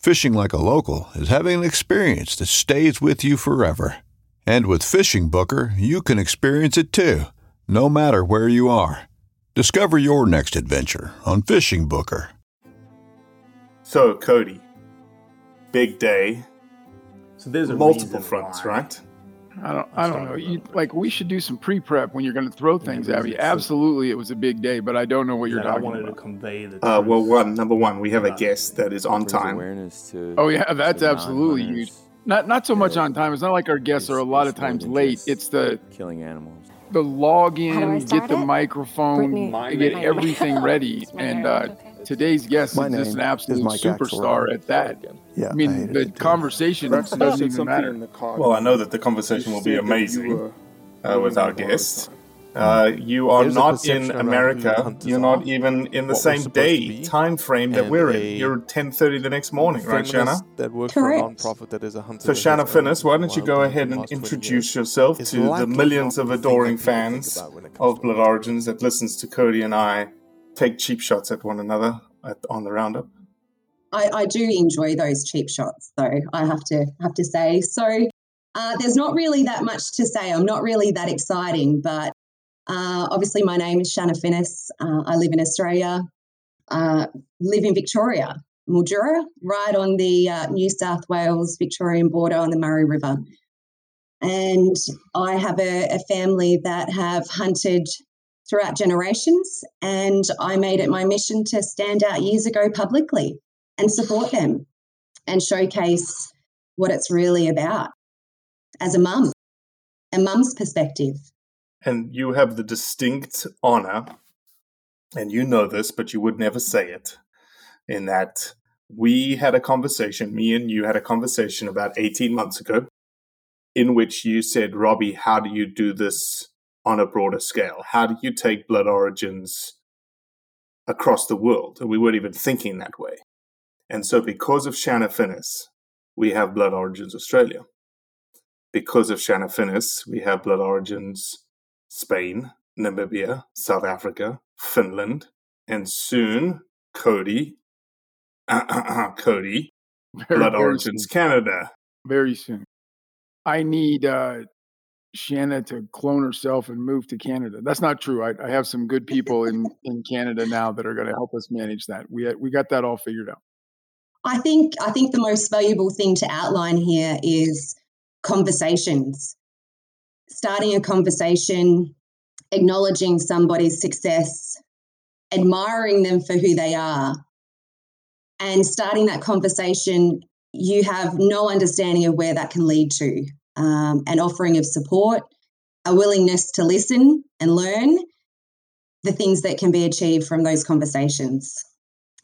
Fishing like a local is having an experience that stays with you forever. And with Fishing Booker, you can experience it too, no matter where you are. Discover your next adventure on Fishing Booker. So, Cody, big day, So there's a multiple fronts, why. right? I don't. I don't know. You, like we should do some pre-prep when you're going to throw things at me. it's a- Absolutely, it was a big day, but I don't know what you're That I wanted about. to convey the Uh, well, truth. one number one, we have a guest that is on time. Awareness to, Oh yeah, that's to absolutely huge. Not not so much on time. It's not like our guests are a lot of times late. It's the killing animals. the How do I login, get the it? microphone, Brittany- get everything ready. And uh, okay? Today's guest My is just an absolute superstar Axelrod. at that. Yeah, I mean, hated the it, too. conversation doesn't even something matter. in the car. Well, I know that the conversation will be said that you amazing were uh, with our guest. Uh, you are There's not in America. You're not even in the same day time frame that we're in. You're 10:30 the next morning, right, Shanna? that works Correct. for a non-profit that is a hunter. So, Shanna Finis, why don't you go ahead and introduce yourself to the millions of the thing that adoring fans about when it comes of Blood. Origins that listens to Cody and I take cheap shots at one another at, on the roundup? I, I do enjoy those cheap shots, though. I have to have to say. So uh, there's not really that much to say. I'm not really that exciting, but uh, obviously my name is Shanna Finis. Uh, I live in Australia. Uh, live in Victoria, Mildura, right on the uh, New South Wales Victorian border on the Murray River. And I have a, a family that have hunted throughout generations, and I made it my mission to stand out years ago publicly and support them and showcase what it's really about as a mum, a mum's perspective. And you have the distinct honor, and you know this, but you would never say it, in that we had a conversation, me and you had a conversation about 18 months ago, in which you said, Robbie, how do you do this on a broader scale? How do you take Blood Origins across the world? And we weren't even thinking that way. And so, because of Shanna Finis, we have Blood Origins Australia. Because of Shanna Finis, we have Blood Origins Spain, Namibia, South Africa, Finland, and soon Cody, Cody, Very, Blood very Origins soon. Canada. Very soon. I need uh, Shanna to clone herself and move to Canada. That's not true. I, I have some good people in, in Canada now that are going to help us manage that. We uh, we got that all figured out. I think I think the most valuable thing to outline here is conversations. Starting a conversation, acknowledging somebody's success, admiring them for who they are, and starting that conversation, you have no understanding of where that can lead to. Um, an offering of support, a willingness to listen and learn the things that can be achieved from those conversations.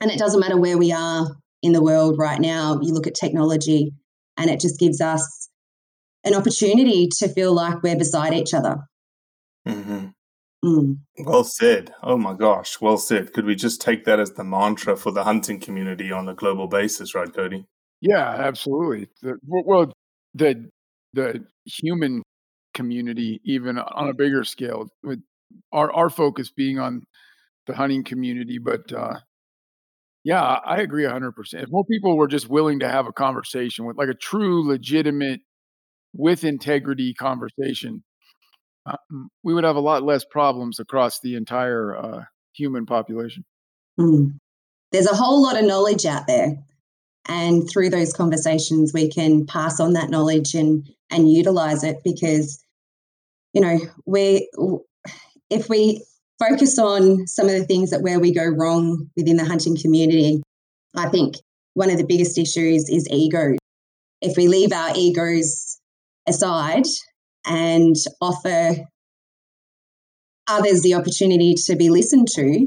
And it doesn't matter where we are in the world right now. You look at technology, and it just gives us an opportunity to feel like we're beside each other. hmm Mm. Well said. Oh my gosh, well said. Could we just take that as the mantra for the hunting community on a global basis, right, Cody? Yeah, absolutely. The, well, the the human community, even on a bigger scale. With our our focus being on the hunting community, but uh, yeah, I agree 100%. If more people were just willing to have a conversation with like a true, legitimate, with integrity conversation, uh, we would have a lot less problems across the entire uh, human population. Mm. There's a whole lot of knowledge out there. And through those conversations, we can pass on that knowledge and, and utilize it because, you know, we, if we focus on some of the things that where we go wrong within the hunting community. I think one of the biggest issues is ego. If we leave our egos aside and offer others the opportunity to be listened to,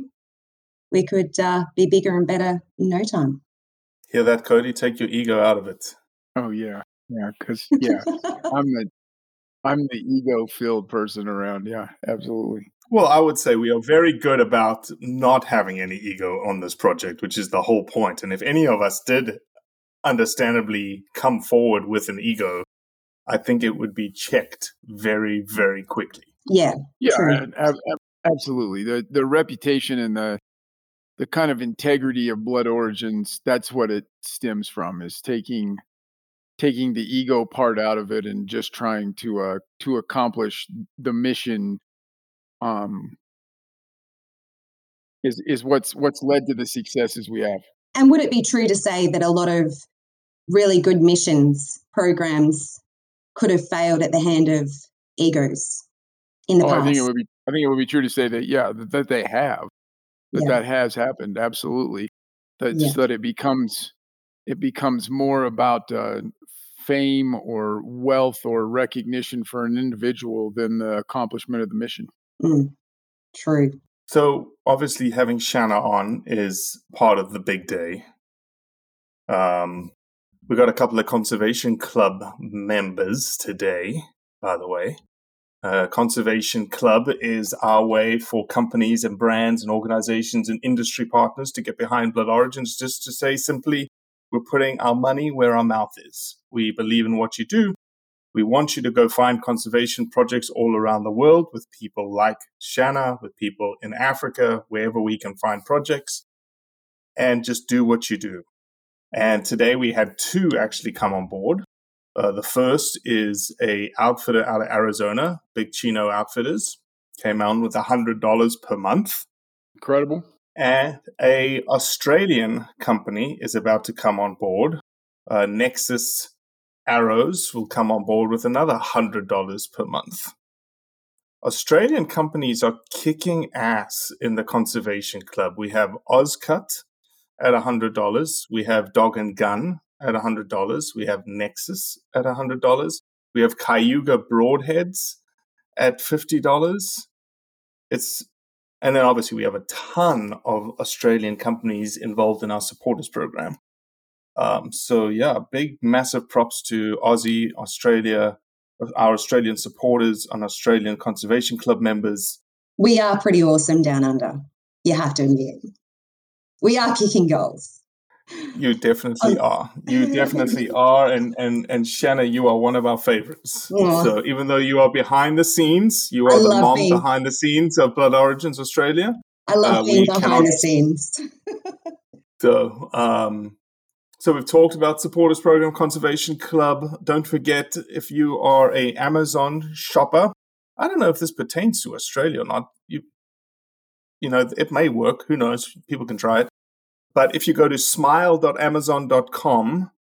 we could uh, be bigger and better in no time. Hear that, Cody? Take your ego out of it. Oh yeah, yeah. Because yeah, I'm the I'm the ego filled person around. Yeah, absolutely. Well, I would say we are very good about not having any ego on this project, which is the whole point. And if any of us did understandably come forward with an ego, I think it would be checked very, very quickly. Yeah. Yeah, absolutely. The the reputation and the the kind of integrity of blood origins, that's what it stems from is taking taking the ego part out of it and just trying to uh to accomplish the mission um, is is what's what's led to the successes we have. And would it be true to say that a lot of really good missions programs could have failed at the hand of egos in the oh, past? I think it would be. I think it would be true to say that yeah, that, that they have, that yeah. that has happened absolutely. That yeah. that it becomes it becomes more about uh, fame or wealth or recognition for an individual than the accomplishment of the mission. Mm, true. So obviously, having Shanna on is part of the big day. Um, we got a couple of conservation club members today, by the way. Uh, conservation club is our way for companies and brands and organizations and industry partners to get behind Blood Origins. Just to say simply, we're putting our money where our mouth is. We believe in what you do. We want you to go find conservation projects all around the world with people like Shanna, with people in Africa, wherever we can find projects, and just do what you do. And today we had two actually come on board. Uh, the first is a outfitter out of Arizona, Big Chino Outfitters, came on with $100 per month. Incredible. And a Australian company is about to come on board, uh, Nexus Arrows will come on board with another $100 per month. Australian companies are kicking ass in the conservation club. We have Ozcut at $100. We have Dog and Gun at $100. We have Nexus at $100. We have Kayuga Broadheads at $50. It's and then obviously we have a ton of Australian companies involved in our supporters program. Um, so yeah, big massive props to Aussie, Australia, our Australian supporters, and Australian Conservation Club members. We are pretty awesome down under. You have to admit, we are kicking goals. You definitely um, are. You definitely are, and and and Shanna, you are one of our favorites. Yeah. So even though you are behind the scenes, you are I the mom being, behind the scenes of Blood Origins Australia. I love uh, being behind cannot, the scenes. so um, so we've talked about supporters program, conservation club. Don't forget if you are a Amazon shopper. I don't know if this pertains to Australia or not. You, you know, it may work. Who knows? People can try it. But if you go to smile.amazon.com,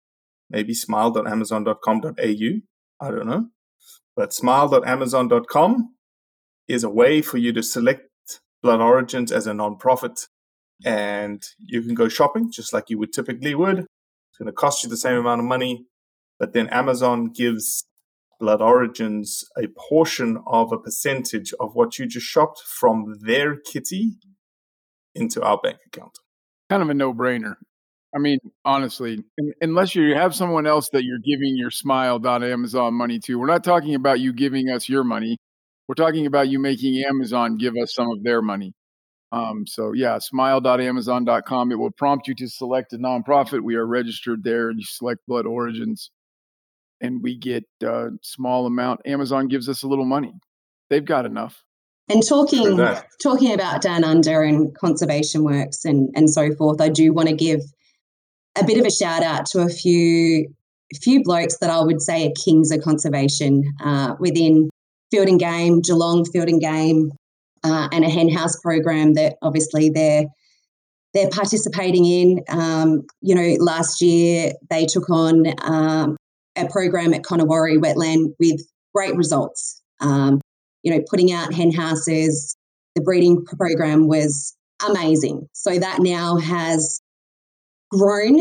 maybe smile.amazon.com.au, I don't know. But smile.amazon.com is a way for you to select Blood Origins as a nonprofit and you can go shopping just like you would typically would It's going to cost you the same amount of money, but then Amazon gives Blood Origins a portion of a percentage of what you just shopped from their kitty into our bank account. Kind of a no brainer. I mean, honestly, unless you have someone else that you're giving your smile.amazon money to, we're not talking about you giving us your money. We're talking about you making Amazon give us some of their money. Um, so yeah, smile.amazon.com. It will prompt you to select a nonprofit. We are registered there and you select blood origins. and we get a small amount. Amazon gives us a little money. They've got enough. And talking talking about down under and conservation works and and so forth, I do want to give a bit of a shout out to a few few blokes that I would say are kings of conservation uh, within field and game, Geelong field and game, uh, and a hen house program that obviously they're they're participating in. Um, you know, last year they took on um, a program at Connewarre Wetland with great results. Um, you know, putting out hen houses, the breeding program was amazing. So that now has grown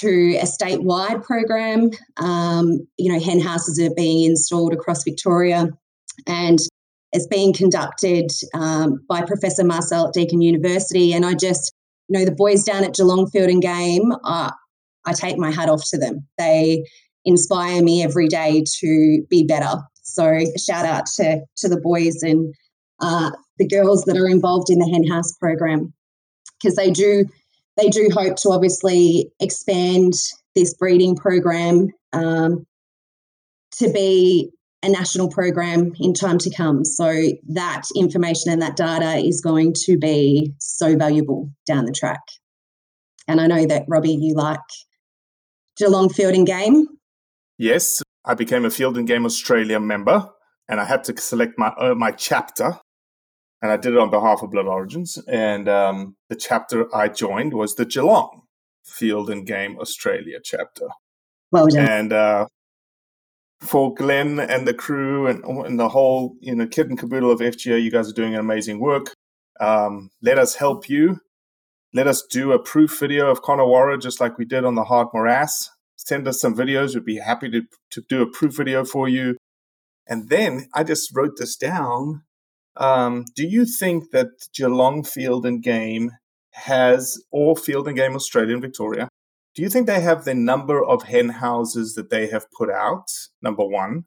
to a statewide program. Um, you know, hen houses are being installed across Victoria and it's being conducted um, by Professor Marcel at Deakin University. And I just, you know, the boys down at Geelong Field and Game, uh, I take my hat off to them. They inspire me every day to be better. So shout out to, to the boys and uh, the girls that are involved in the hen house program because they do they do hope to obviously expand this breeding program um, to be a national program in time to come. So that information and that data is going to be so valuable down the track. And I know that Robbie, you like Geelong Field and Game. Yes, I became a Field and Game Australia member, and I had to select my uh, my chapter and I did it on behalf of Blood Origins. And um, the chapter I joined was the Geelong Field and Game Australia chapter. Well done. And uh, for Glenn and the crew and, and the whole you know kit and caboodle of FGA, you guys are doing amazing work. Um, let us help you. Let us do a proof video of Connewarre, just like we did on the Heart Morass. Send us some videos. We'd be happy to, to do a proof video for you. And then I just wrote this down um, do you think that Geelong Field and Game has, or Field and Game Australia and Victoria, do you think they have the number of hen houses that they have put out? Number one.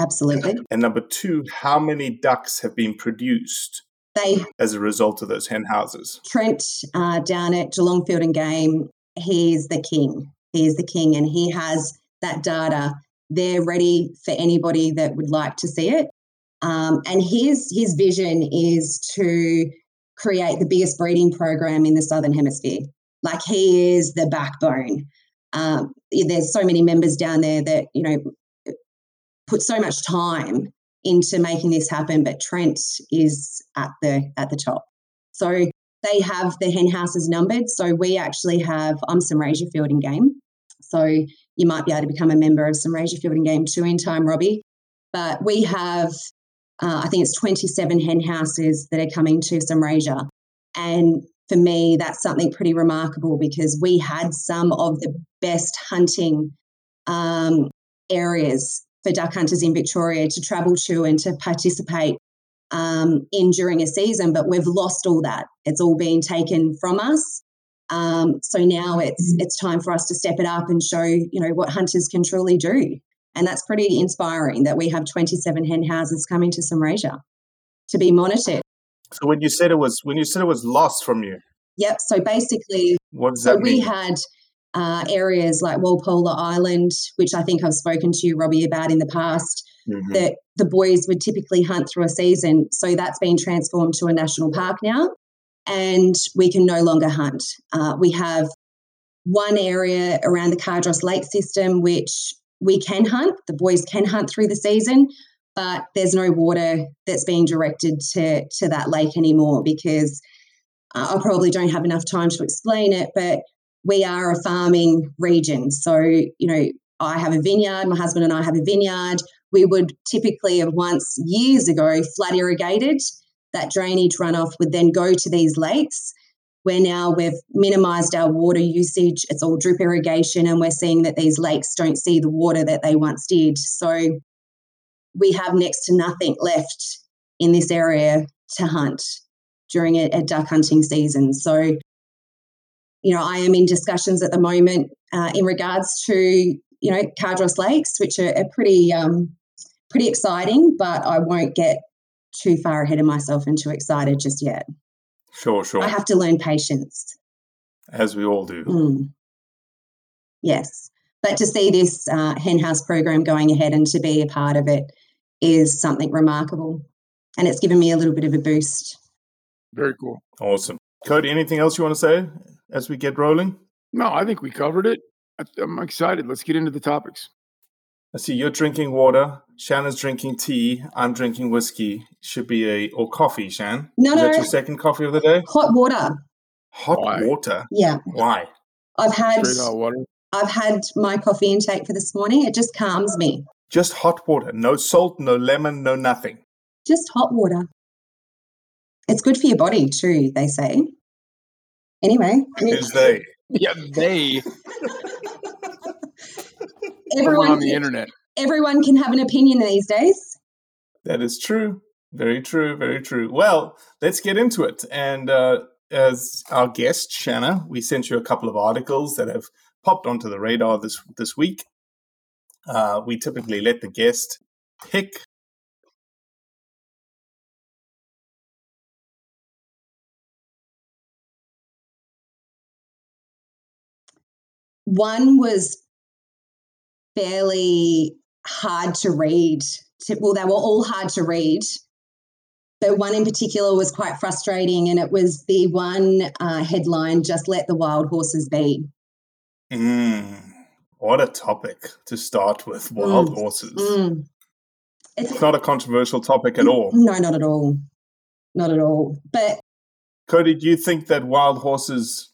Absolutely. And number two, how many ducks have been produced they, as a result of those hen houses? Trent uh, down at Geelong Field and Game, he's the king. He is the king, and he has that data. They're ready for anybody that would like to see it. Um, and his his vision is to create the biggest breeding program in the southern hemisphere. Like he is the backbone. Um, there's so many members down there that you know put so much time into making this happen, but Trent is at the at the top. So they have the hen houses numbered. So we actually have I'm Sunraysia Field and Game. So you might be able to become a member of Sunraysia Field and Game too in time, Robbie. But we have uh, I think it's 27 hen houses that are coming to Sunraysia. And for me, that's something pretty remarkable because we had some of the best hunting um, areas for duck hunters in Victoria to travel to and to participate um, in during a season, but we've lost all that. It's all been taken from us. Um, so now it's mm-hmm. it's time for us to step it up and show you know what hunters can truly do. And that's pretty inspiring that we have 27 hen houses coming to Sunraysia to be monitored. So when you said it was when you said it was lost from you. Yep. So basically what does so that mean? we had uh, areas like Wallpolla Island, which I think I've spoken to you, Robbie, about in the past, mm-hmm. that the boys would typically hunt through a season. So that's been transformed to a national park now, and we can no longer hunt. Uh, we have one area around the Cardross Lake system, which we can hunt, the boys can hunt through the season, but there's no water that's being directed to, to that lake anymore because uh, I probably don't have enough time to explain it, but we are a farming region. So, you know, I have a vineyard, my husband and I have a vineyard. We would typically have once years ago flood irrigated. That drainage runoff would then go to these lakes where now we've minimized our water usage. It's all drip irrigation, and we're seeing that these lakes don't see the water that they once did. So we have next to nothing left in this area to hunt during a, a duck hunting season. So, you know, I am in discussions at the moment uh, in regards to, you know, Cardross Lakes, which are, are pretty, um, pretty exciting, but I won't get too far ahead of myself and too excited just yet. Sure, sure. I have to learn patience. As we all do. Mm. Yes. but to see this uh, hen house program going ahead and to be a part of it is something remarkable. And it's given me a little bit of a boost. Very cool. Awesome. Cody, anything else you want to say as we get rolling? No, I think we covered it. I'm excited. Let's get into the topics. I see you're drinking water. Shannon's drinking tea. I'm drinking whiskey. Should be a or coffee, Shan. No, Is no. that your second coffee of the day? Hot water. Hot Why? water. Yeah. Why? I've had Straight hot water. I've had my coffee intake for this morning. It just calms me. Just hot water. No salt, no lemon, no nothing. Just hot water. It's good for your body too, they say. Anyway, Is they? Yeah, they everyone on the internet. everyone can have an opinion these days. That is true. Very true. Very true. Well, let's get into it. And uh, as our guest, Shanna, we sent you a couple of articles that have popped onto the radar this this week. Uh, we typically let the guest pick One was fairly hard to read. To, well, they were all hard to read, but one in particular was quite frustrating, and it was the one uh, headline: "Just let the wild horses be." Mm, what a topic to start with wild Mm, horses. Mm. It's It's not a controversial topic at all. No, not at all. Not at all. But Cody, do you think that wild horses?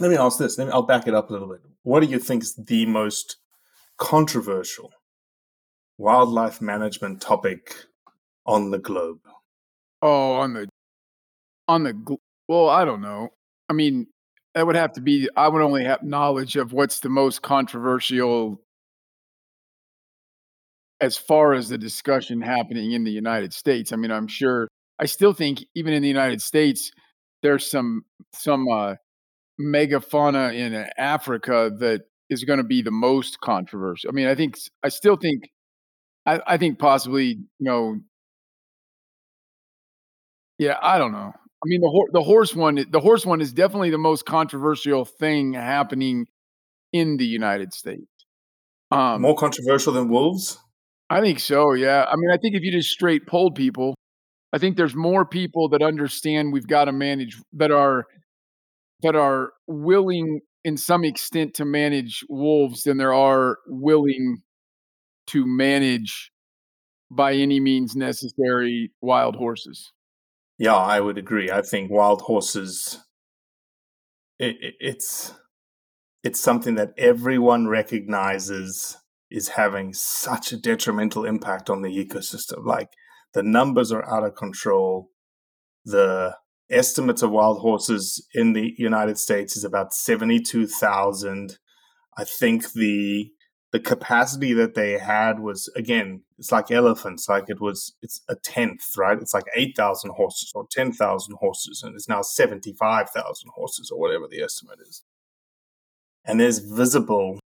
Let me ask this. Let me, I'll back it up a little bit. What do you think is the most controversial wildlife management topic on the globe? Oh, on the on the well, I don't know. I mean, that would have to be. I would only have knowledge of what's the most controversial as far as the discussion happening in the United States. I mean, I'm sure. I still think even in the United States, there's some some uh, megafauna in Africa that is going to be the most controversial. I mean, I think I still think I, I think possibly you know yeah, I don't know. I mean, the the horse one, the horse one is definitely the most controversial thing happening in the United States. Um, More controversial than wolves? I think so. Yeah. I mean, I think if you just straight polled people, I think there's more people that understand we've got to manage that are that are willing in some extent to manage wolves than there are willing to manage by any means necessary wild horses. Yeah, I would agree. I think wild horses. It, it, it's it's something that everyone recognizes is having such a detrimental impact on the ecosystem. Like the numbers are out of control. The estimates of wild horses in the United States is about seventy-two thousand. I think the the capacity that they had was again it's like elephants like it was it's a tenth right? It's like 8000 horses or 10000 horses and it's now 75000 horses or whatever the estimate is. And there's visible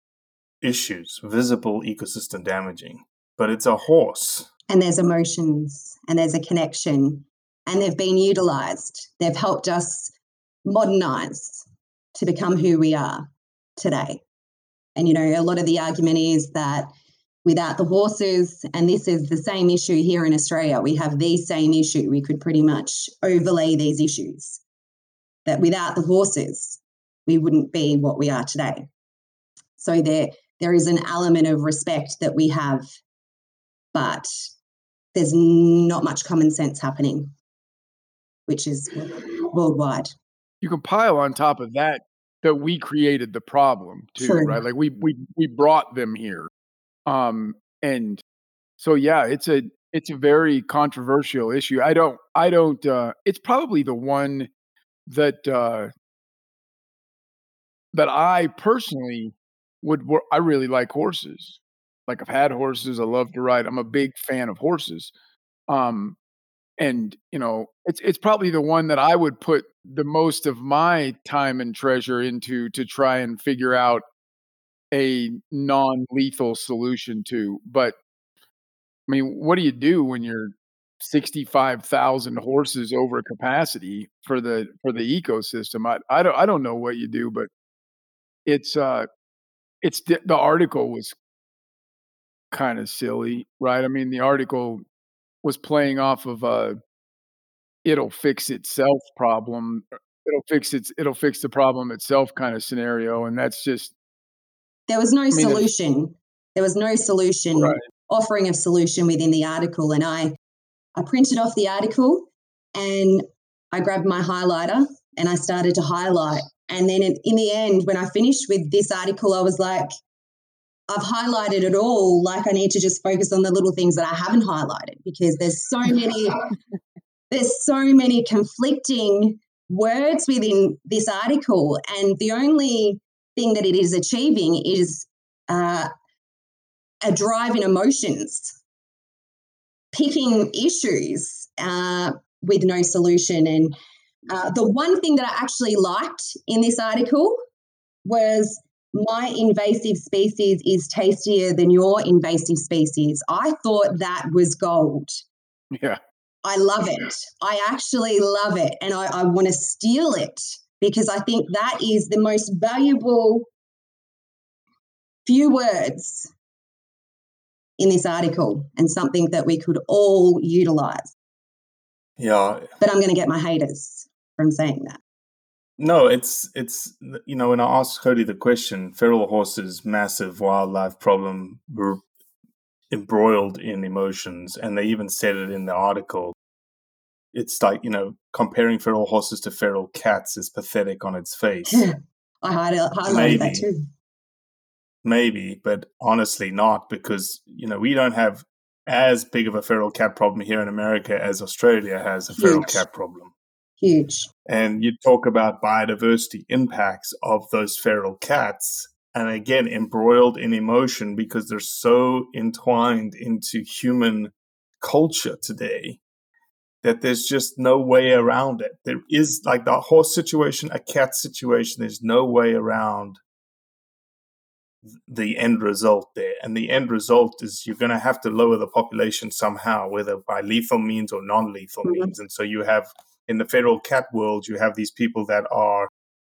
issues visible ecosystem damaging but it's a horse. And there's emotions and there's a connection and they've been utilized. They've helped us modernize to become who we are today. And, you know, a lot of the argument is that without the horses, and this is the same issue here in Australia, we have the same issue. We could pretty much overlay these issues that without the horses, we wouldn't be what we are today. So there, there is an element of respect that we have, but there's not much common sense happening, which is worldwide. You can pile on top of that that we created the problem too, True. right? Like we we we brought them here. Um and so yeah, it's a it's a very controversial issue. I don't I don't uh it's probably the one that uh that I personally would I really like horses. Like I've had horses, I love to ride. I'm a big fan of horses. Um and you know it's it's probably the one that I would put the most of my time and treasure into to try and figure out a non-lethal solution to. But I mean, what do you do when you're 65,000 horses over capacity for the for the ecosystem? I I don't I don't know what you do, but it's uh it's the, the article was kind of silly, right? I mean, the article was playing off of a it'll fix itself problem. Uh, it'll fix its it'll fix the problem itself kind of scenario, and that's just there was no I mean, solution. There was no solution right. offering a solution within the article, and I I printed off the article and I grabbed my highlighter and I started to highlight. And then in, in the end, when I finished with this article, I was like, I've highlighted it all. Like I need to just focus on the little things that I haven't highlighted because there's so many there's so many conflicting words within this article, and the only thing that it is achieving is uh, a drive in emotions, picking issues uh, with no solution. And uh, the one thing that I actually liked in this article was my invasive species is tastier than your invasive species. I thought that was gold. Yeah. I love it. I actually love it. And I, I want to steal it because I think that is the most valuable few words in this article and something that we could all utilize. Yeah. But I'm going to get my haters from saying that. No, it's it's you know when I asked Cody the question, feral horses massive wildlife problem were embroiled in emotions, and they even said it in the article. It's like you know comparing feral horses to feral cats is pathetic on its face. I highlighted maybe, that too. Maybe, but honestly, not because you know we don't have as big of a feral cat problem here in America as Australia has a feral Huge. cat problem. Huge. And you talk about biodiversity impacts of those feral cats, and again, embroiled in emotion because they're so entwined into human culture today that there's just no way around it. There is like the horse situation, a cat situation, there's no way around the end result there. And the end result is you're going to have to lower the population somehow, whether by lethal means or non lethal mm-hmm. means. And so you have in the feral cat world, you have these people that are,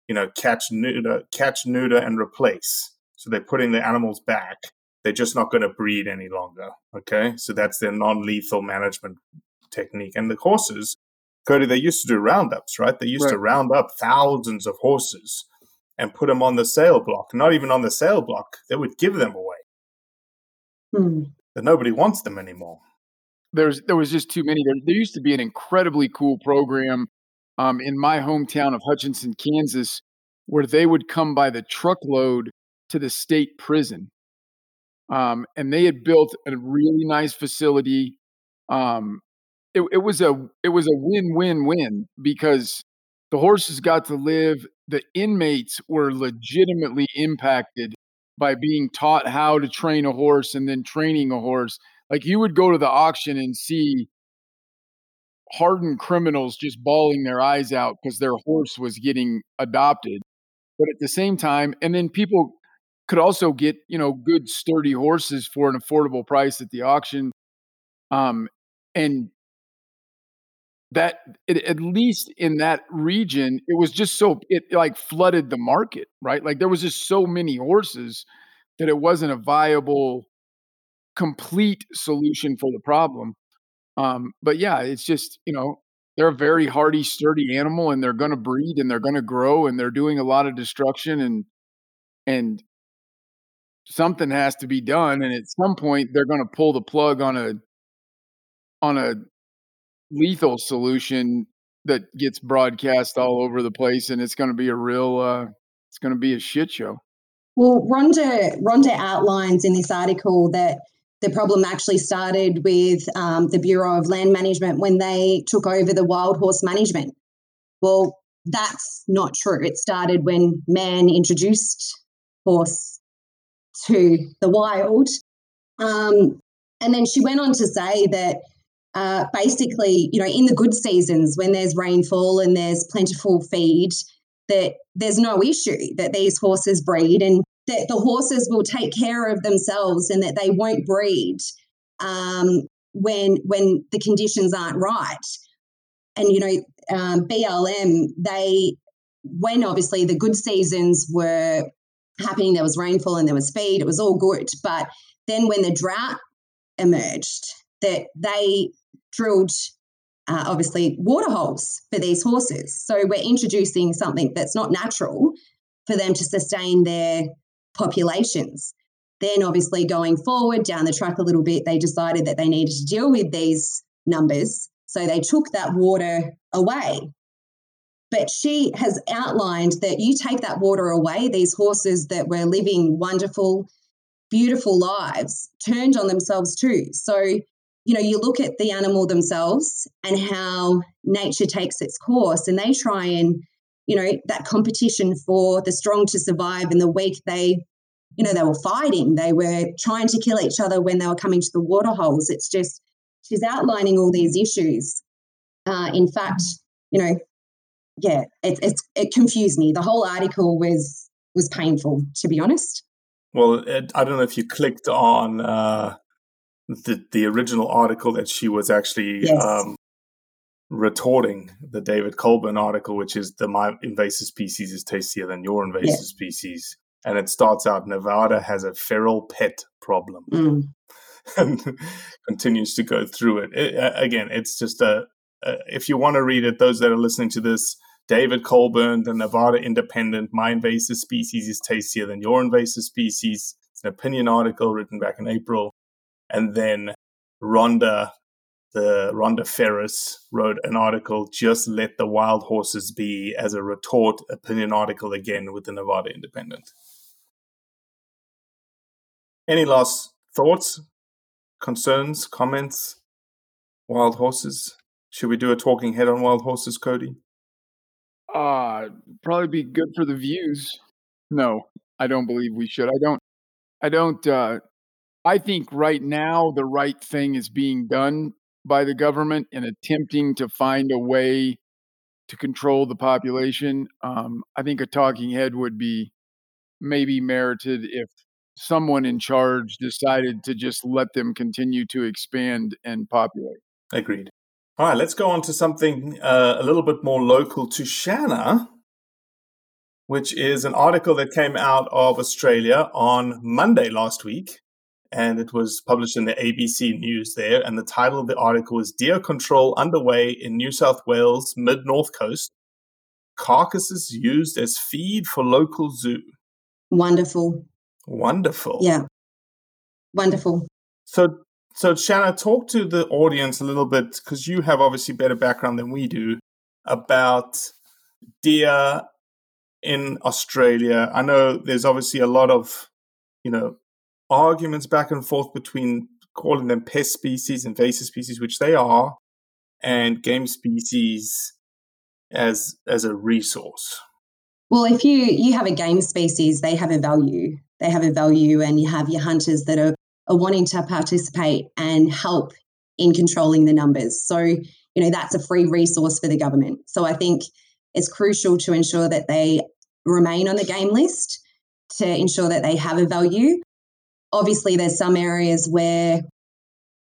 you know, catch, neuter, catch, neuter, and replace. So they're putting the animals back. They're just not going to breed any longer. Okay. So that's their non lethal management technique. And the horses, Cody, they used to do roundups, right? They used right. to round up thousands of horses and put them on the sale block. Not even on the sale block, they would give them away. Hmm. But nobody wants them anymore. There's there was just too many. There, there used to be an incredibly cool program um, in my hometown of Hutchinson, Kansas, where they would come by the truckload to the state prison. Um, and they had built a really nice facility. Um, it, it was a it was a win win win because the horses got to live the inmates were legitimately impacted by being taught how to train a horse and then training a horse. Like you would go to the auction and see hardened criminals just bawling their eyes out because their horse was getting adopted. But at the same time, and then people could also get, you know, good sturdy horses for an affordable price at the auction. Um, and that it, at least in that region it was just so it like flooded the market right like there was just so many horses that it wasn't a viable complete solution for the problem um but yeah it's just you know they're a very hardy sturdy animal and they're going to breed and they're going to grow and they're doing a lot of destruction and and something has to be done and at some point they're going to pull the plug on a on a lethal solution that gets broadcast all over the place, and it's going to be a real, uh, it's going to be a shit show. Well, Rhonda Rhonda outlines in this article that the problem actually started with um, the Bureau of Land Management when they took over the wild horse management. Well, that's not true. It started when man introduced horse to the wild. Um, and then she went on to say that uh, basically, you know, in the good seasons when there's rainfall and there's plentiful feed, that there's no issue that these horses breed and that the horses will take care of themselves and that they won't breed um, when when the conditions aren't right. And you know, um, BLM they when obviously the good seasons were happening. There was rainfall and there was feed. It was all good. But then when the drought emerged, that they drilled uh, obviously water holes for these horses. So we're introducing something that's not natural for them to sustain their populations. Then, obviously, going forward down the track a little bit, they decided that they needed to deal with these numbers. So they took that water away. But she has outlined that you take that water away, these horses that were living wonderful, beautiful lives turned on themselves too. So, you know, you look at the animal themselves and how nature takes its course, and they try and, you know, that competition for the strong to survive and the weak, they you know, they were fighting, they were trying to kill each other when they were coming to the water holes. It's just, she's outlining all these issues. Uh, in fact, you know, yeah, it, it's, it confused me. The whole article was, was painful, to be honest. Well, it, I don't know if you clicked on uh, the, the original article that she was actually yes. um, retorting the David Colborne article, which is the my invasive species is tastier than your invasive yeah. species and it starts out Nevada has a feral pet problem. Mm. and continues to go through it. it again, it's just a, a, if you want to read it, those that are listening to this, David Colborne, the Nevada Independent, my invasive species is tastier than your invasive species. It's an opinion article written back in April. And then Rhonda, the Rhonda Ferris wrote an article, Just Let the Wild Horses Be, as a retort opinion article again with the Nevada Independent. Any last thoughts, concerns, comments? Wild horses. Should we do a talking head on wild horses, Cody? Uh probably be good for the views. No, I don't believe we should. I don't I don't uh I think right now the right thing is being done by the government in attempting to find a way to control the population. Um, I think a talking head would be maybe merited if someone in charge decided to just let them continue to expand and populate. Agreed. All right, let's go on to something uh, a little bit more local to Shanna, which is an article that came out of Australia on Monday last week. And it was published in the ABC News there. And the title of the article is Deer Control Underway in New South Wales Mid North Coast. Carcasses used as feed for local zoo. Wonderful. Wonderful. Yeah. Wonderful. So, so Shanna, talk to the audience a little bit because you have obviously better background than we do about deer in Australia. I know there's obviously a lot of, you know, arguments back and forth between calling them pest species, invasive species, which they are, and game species as as a resource. Well, if you you have a game species, they have a value they have a value and you have your hunters that are, are wanting to participate and help in controlling the numbers. So, you know, that's a free resource for the government. So I think it's crucial to ensure that they remain on the game list to ensure that they have a value. Obviously, there's some areas where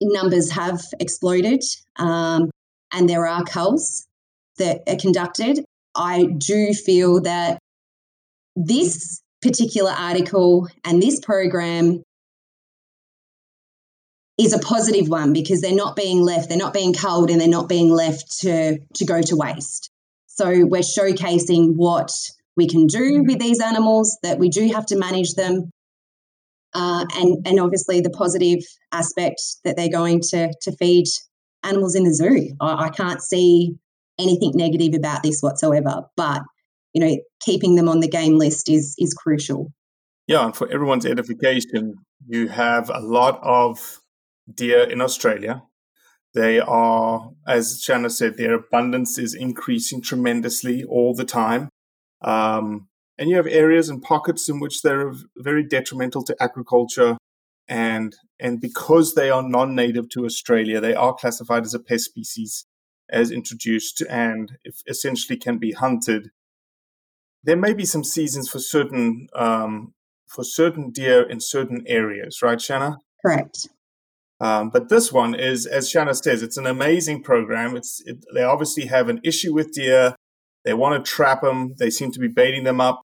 numbers have exploded um, and there are culls that are conducted. I do feel that this particular article and this program is a positive one because they're not being left, they're not being culled and they're not being left to, to go to waste. So we're showcasing what we can do with these animals, that we do have to manage them. Uh, and, and obviously the positive aspect that they're going to, to feed animals in the zoo. I, I can't see anything negative about this whatsoever. But you know, keeping them on the game list is is crucial. Yeah, and for everyone's edification, you have a lot of deer in Australia. They are, as Shanna said, their abundance is increasing tremendously all the time. Um, and you have areas and pockets in which they're very detrimental to agriculture. And, and because they are non native to Australia, they are classified as a pest species as introduced and essentially can be hunted there may be some seasons for certain um, for certain deer in certain areas, right, Shanna? Correct. Um, but this one is, as Shanna says, it's an amazing program. It's it, they obviously have an issue with deer. They want to trap them. They seem to be baiting them up.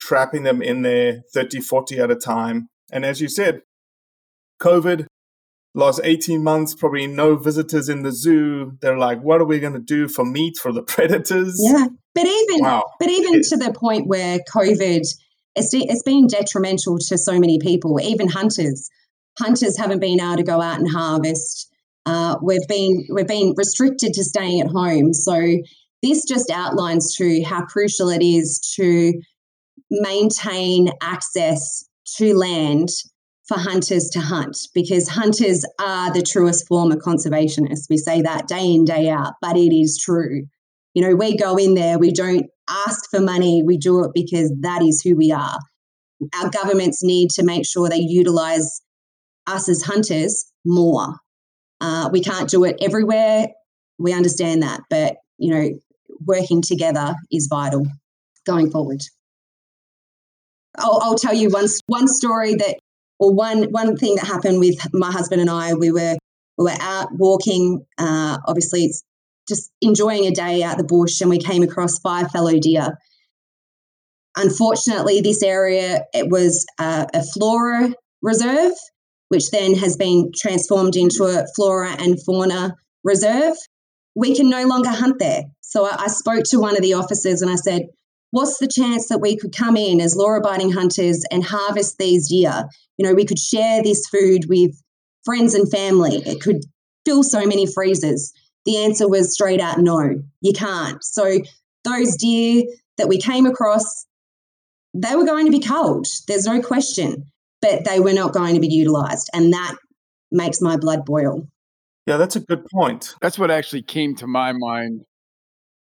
trapping them in there 30, 40 at a time. And as you said, COVID, last 18 months, probably no visitors in the zoo. They're like, what are we going to do for meat for the predators? Yeah. But even, wow. but even to the point where COVID, it's, it's been detrimental to so many people, even hunters. Hunters haven't been able to go out and harvest. Uh, we've been we've been restricted to staying at home. So this just outlines to how crucial it is to maintain access to land for hunters to hunt because hunters are the truest form of conservationists. We say that day in, day out, but it is true. You know, we go in there, we don't ask for money, we do it because that is who we are. Our governments need to make sure they utilize us as hunters more. Uh, we can't do it everywhere. We understand that, but you know, working together is vital going forward. I'll, I'll tell you one one story that, or one one thing that happened with my husband and I. We were we were out walking. Uh, obviously, it's just enjoying a day out the bush, and we came across five fallow deer. Unfortunately, this area it was a flora reserve, which then has been transformed into a flora and fauna reserve. We can no longer hunt there. So I, I spoke to one of the officers and I said, what's the chance that we could come in as law abiding hunters and harvest these deer? You know, we could share this food with friends and family. It could fill so many freezers. The answer was straight out no, you can't. So those deer that we came across, they were going to be culled. There's no question, but they were not going to be utilized. And that makes my blood boil. Yeah, that's a good point. That's what actually came to my mind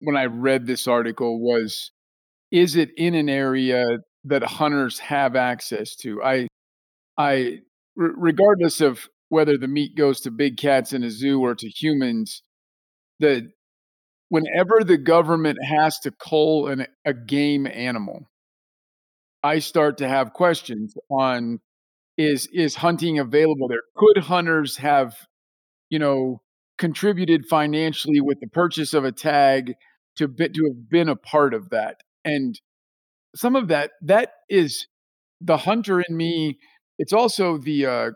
when I read this article was is it in an area that hunters have access to? I, I, regardless of whether the meat goes to big cats in a zoo or to humans, that whenever the government has to cull an, a game animal, I start to have questions on is is hunting available there? Could hunters have, you know, contributed financially with the purchase of a tag to be, to have been a part of that? and some of that that is the hunter in me it's also the uh,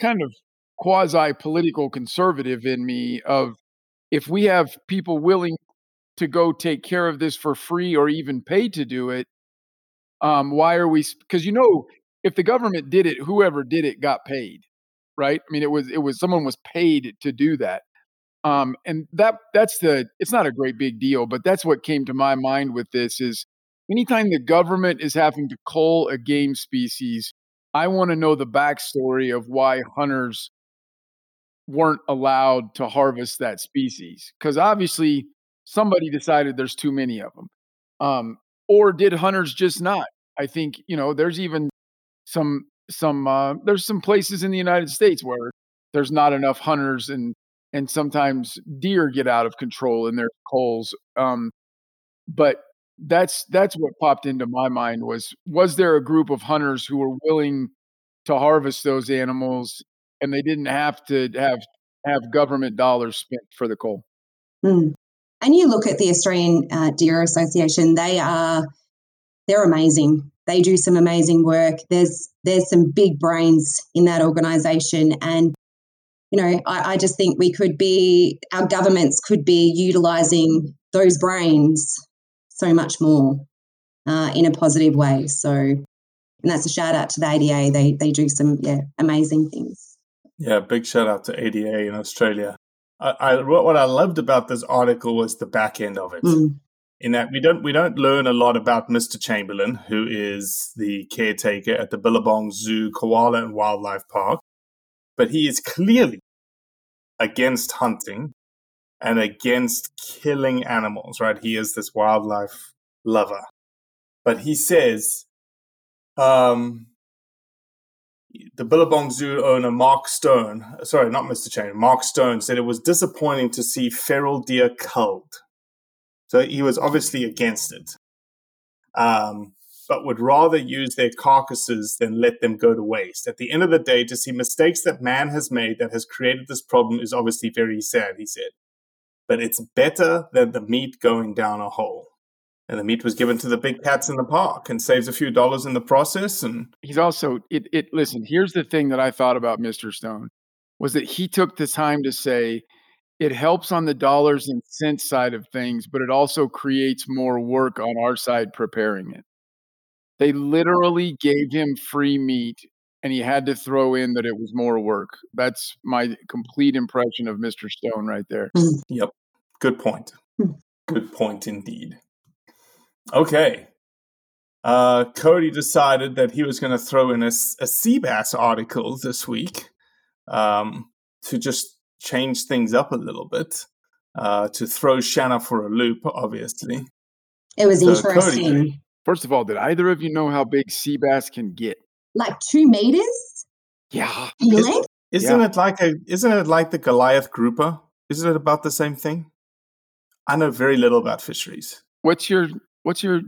kind of quasi political conservative in me of if we have people willing to go take care of this for free or even pay to do it um, why are we because you know if the government did it whoever did it got paid right i mean it was it was someone was paid to do that um, and that that's the it's not a great big deal but that's what came to my mind with this is anytime the government is having to cull a game species, I want to know the backstory of why hunters weren't allowed to harvest that species. Because obviously, somebody decided there's too many of them. Um, or did hunters just not? I think you know there's even some some uh, there's some places in the United States where there's not enough hunters and and sometimes deer get out of control in their culls. Um, but that's that's what popped into my mind was was there a group of hunters who were willing to harvest those animals and they didn't have to have have government dollars spent for the cull mm. and you look at the australian uh, deer association they are they're amazing they do some amazing work there's there's some big brains in that organization and you know I, I just think we could be our governments could be utilizing those brains so much more uh, in a positive way. So, and that's a shout out to the ADA. They they do some yeah amazing things. Yeah, big shout out to ADA in Australia. I, I what I loved about this article was the back end of it. Mm. In that we don't we don't learn a lot about Mr. Chamberlain, who is the caretaker at the Billabong Zoo Koala and Wildlife Park, but he is clearly against hunting and against killing animals, right? He is this wildlife lover. But he says, um, the Billabong Zoo owner, Mark Stone, sorry, not Mr. Chamberlain, Mark Stone said it was disappointing to see feral deer culled. So he was obviously against it, um, but would rather use their carcasses than let them go to waste. At the end of the day, to see mistakes that man has made that has created this problem is obviously very sad, he said but it's better than the meat going down a hole. and the meat was given to the big cats in the park and saves a few dollars in the process. And he's also it. It listen. Here's the thing that I thought about Mr. Stone was that he took the time to say it helps on the dollars and cents side of things, but it also creates more work on our side preparing it. They literally gave him free meat and he had to throw in that it was more work. That's my complete impression of Mr. Stone right there. Yep. Good point. Hmm. Good point indeed. Okay. Uh, Cody decided that he was going to throw in a, a sea bass article this week um, to just change things up a little bit, uh, to throw Shanna for a loop, obviously. It was so interesting. Cody, First of all, did either of you know how big sea bass can get? Like two meters? Yeah. In Isn't yeah. it like a? Isn't it like the Goliath grouper? Isn't it about the same thing? I know very little about fisheries. What's your What's your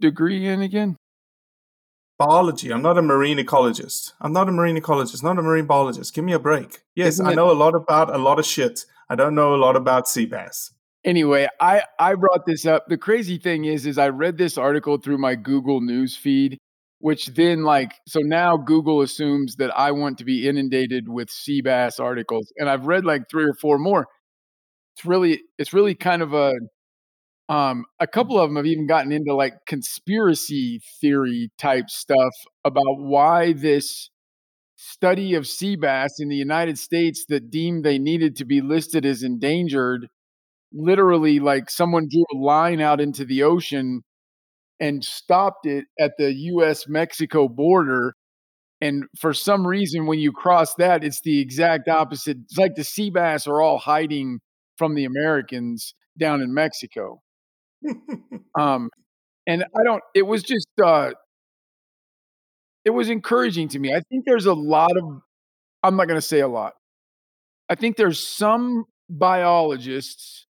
degree in again? Biology. I'm not a marine ecologist. I'm not a marine ecologist. Not a marine biologist. Give me a break. Yes, Isn't I know it- a lot about a lot of shit. I don't know a lot about sea bass anyway, I I brought this up. The crazy thing is, is I read this article through my Google News feed, which then like so now Google assumes that I want to be inundated with sea bass articles, and I've read like three or four more. It's really it's really kind of a um a couple of them have even gotten into like conspiracy theory type stuff about why this study of sea bass in the United States that deemed they needed to be listed as endangered literally like someone drew a line out into the ocean and stopped it at the US Mexico border. And for some reason, when you cross that, it's the exact opposite. It's like the sea bass are all hiding from the Americans down in Mexico. Um, and I don't, it was just, uh, it was encouraging to me. I think there's a lot of, I'm not going to say a lot. I think there's some biologists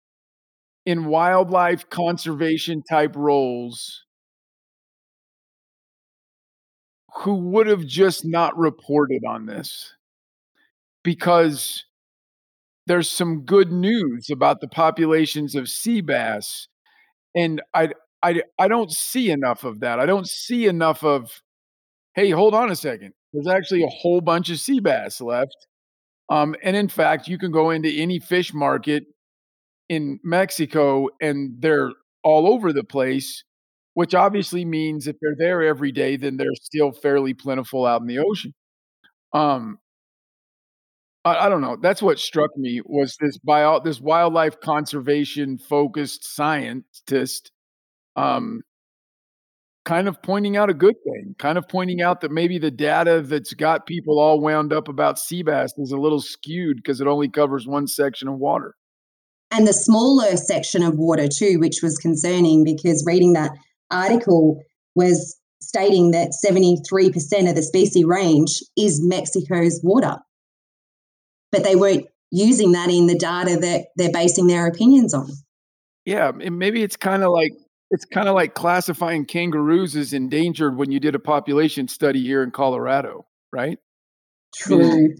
in wildlife conservation type roles who would have just not reported on this because there's some good news about the populations of sea bass and I, I i don't see enough of that. I don't see enough of hey hold on a second. There's actually a whole bunch of sea bass left. Um, and in fact you can go into any fish market in Mexico and they're all over the place, which obviously means if they're there every day, then they're still fairly plentiful out in the ocean. Um, I, I don't know. That's what struck me was this bio, this wildlife conservation focused scientist, um, kind of pointing out a good thing, kind of pointing out that maybe the data that's got people all wound up about sea bass is a little skewed because it only covers one section of water and the smaller section of water too, which was concerning because reading that article was stating that 73% of the species range is Mexico's water. But they weren't using that in the data that they're basing their opinions on. Yeah, and maybe it's kind of like it's kind of like classifying kangaroos as endangered when you did a population study here in Colorado, right? True.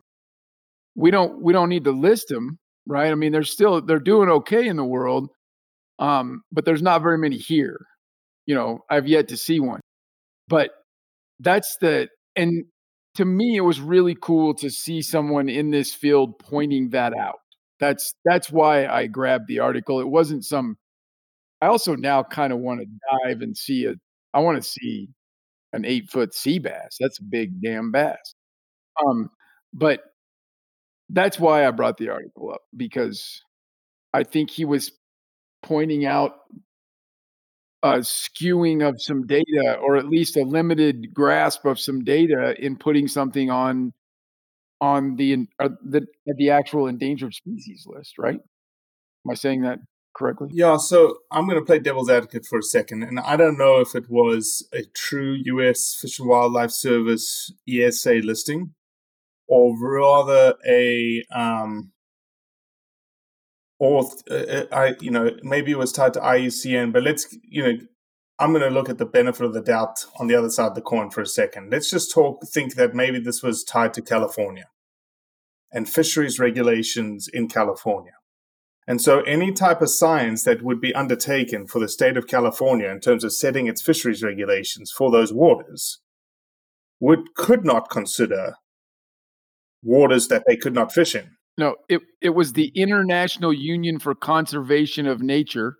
We don't we don't need to list them, right? I mean, they're still they're doing okay in the world, um, but there's not very many here. You know, I've yet to see one. But that's the and to me, it was really cool to see someone in this field pointing that out. That's that's why I grabbed the article. It wasn't some. I also now kind of want to dive and see it. I want to see an eight foot sea bass. That's a big damn bass. Um, but that's why I brought the article up because I think he was pointing out a skewing of some data or at least a limited grasp of some data in putting something on on the uh, the the actual endangered species list, right? Am I saying that correctly? Yeah, so I'm going to play devil's advocate for a second, and I don't know if it was a true U.S. Fish and Wildlife Service ESA listing or rather a um, or uh, I you know maybe it was tied to IUCN, but let's you know I'm going to look at the benefit of the doubt on the other side of the coin for a second. Let's just talk think that maybe this was tied to California and fisheries regulations in California. And so, any type of science that would be undertaken for the state of California in terms of setting its fisheries regulations for those waters would could not consider waters that they could not fish in. No, it, it was the International Union for Conservation of Nature,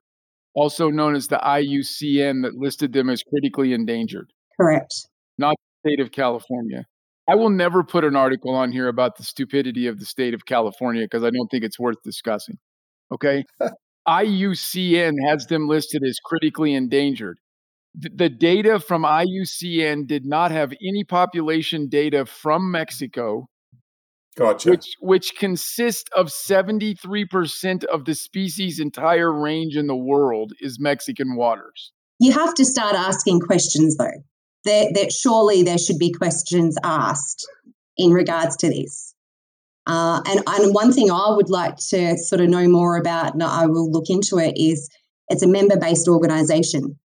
also known as the IUCN, that listed them as critically endangered. Correct. Not the state of California. I will never put an article on here about the stupidity of the state of California because I don't think it's worth discussing. Okay. IUCN has them listed as critically endangered. The data from IUCN did not have any population data from Mexico Gotcha. Which which consists of 73% of the species entire range in the world is Mexican waters. You have to start asking questions though. That that surely there should be questions asked in regards to this. Uh, and, and one thing I would like to sort of know more about, and I will look into it, is it's a member based organization.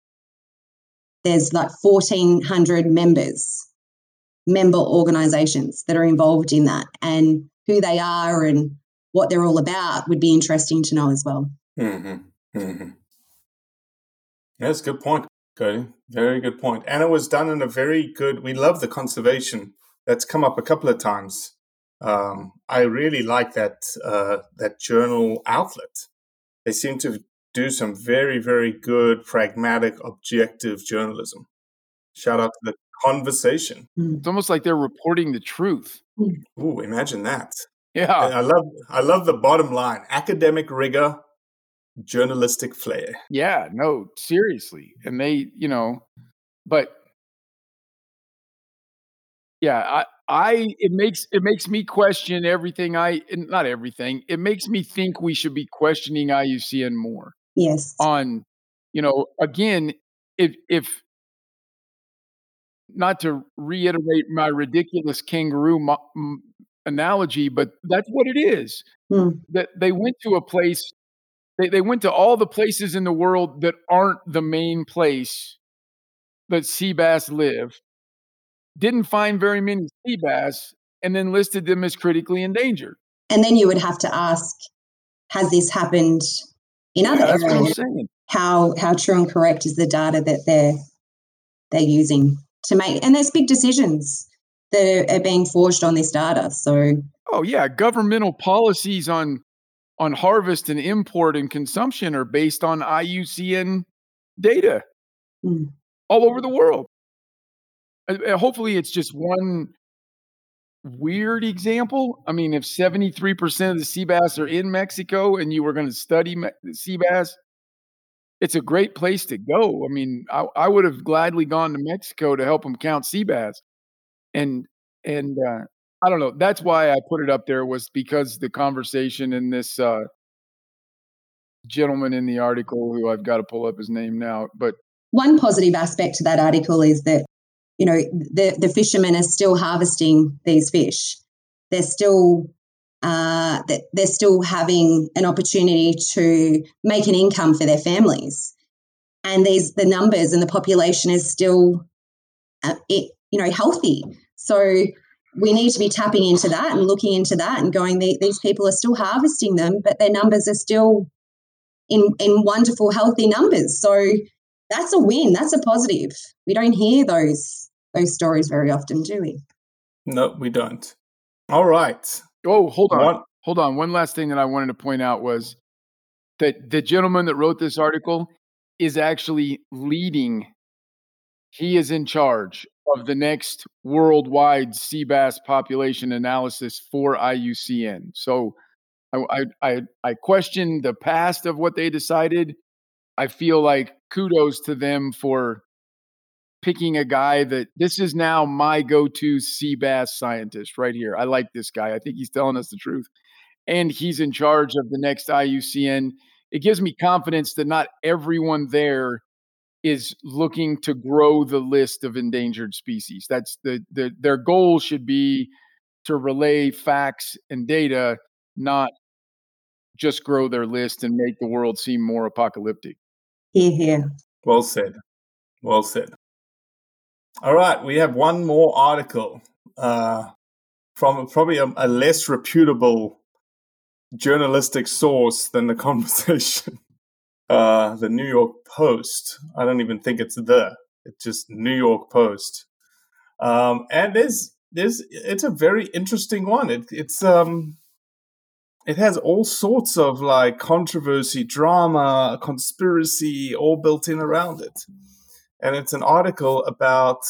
There's like 1,400 members member organizations that are involved in that and who they are and what they're all about would be interesting to know as well. Mm-hmm. Mm-hmm. That's a good point, Cody. Very good point. And it was done in a very good, we love the conservation. That's come up a couple of times. Um, I really like that uh, that journal outlet. They seem to do some very, very good, pragmatic, objective journalism. Shout out to the conversation. Mm. It's almost like they're reporting the truth. Mm. Ooh, imagine that. Yeah. I love I love the bottom line. Academic rigor, journalistic flair. Yeah, no, seriously. And they, you know, but yeah, I I it makes it makes me question everything I not everything. It makes me think we should be questioning IUCN more. Yes. On you know, again, if if not to reiterate my ridiculous kangaroo mo- m- analogy, but that's what it is. Hmm. That they went to a place, they, they went to all the places in the world that aren't the main place that sea bass live, didn't find very many sea bass, and then listed them as critically endangered. And then you would have to ask, has this happened in other yeah, areas? How how true and correct is the data that they're they're using? To make, and there's big decisions that are being forged on this data. So, oh yeah, governmental policies on on harvest and import and consumption are based on IUCN data mm. all over the world. Uh, hopefully, it's just one weird example. I mean, if 73% of the sea bass are in Mexico and you were going to study sea bass, it's a great place to go. I mean, I, I would have gladly gone to Mexico to help them count sea bass, and and uh, I don't know. That's why I put it up there was because the conversation in this uh, gentleman in the article, who I've got to pull up his name now, but one positive aspect to that article is that you know the the fishermen are still harvesting these fish. They're still uh, that they're still having an opportunity to make an income for their families. And these the numbers and the population is still, uh, it, you know, healthy. So we need to be tapping into that and looking into that and going. These people are still harvesting them, but their numbers are still in in wonderful, healthy numbers. So that's a win. That's a positive. We don't hear those those stories very often, do we? No, we don't. All right. Oh, hold on. One, hold on. One last thing that I wanted to point out was that the gentleman that wrote this article is actually leading. He is in charge of the next worldwide sea bass population analysis for IUCN. So I, I, I question the past of what they decided. I feel like kudos to them for picking a guy that this is now my go-to sea bass scientist right here. I like this guy. I think he's telling us the truth. And he's in charge of the next IUCN. It gives me confidence that not everyone there is looking to grow the list of endangered species. That's the, the their goal should be to relay facts and data, not just grow their list and make the world seem more apocalyptic. Yeah. Well said. Well said. All right, we have one more article uh, from probably a, a, less reputable journalistic source than the conversation. Uh, the New York Post. I don't even think it's the. It's just New York Post. Um, and there's there's it's a very interesting one. It, it's um it has all sorts of like controversy, drama, conspiracy, all built in around it. And it's an article about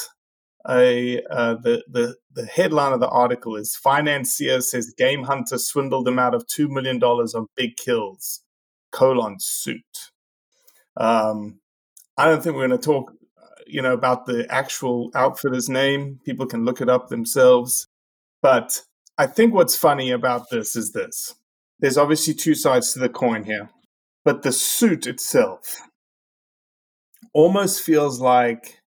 a uh, the the the headline of the article is financier says game hunter swindled him out of two million dollars on big kills colon suit. Um, I don't think we're going to talk, you know, about the actual outfitter's name. People can look it up themselves. But I think what's funny about this is this: there's obviously two sides to the coin here, but the suit itself almost feels like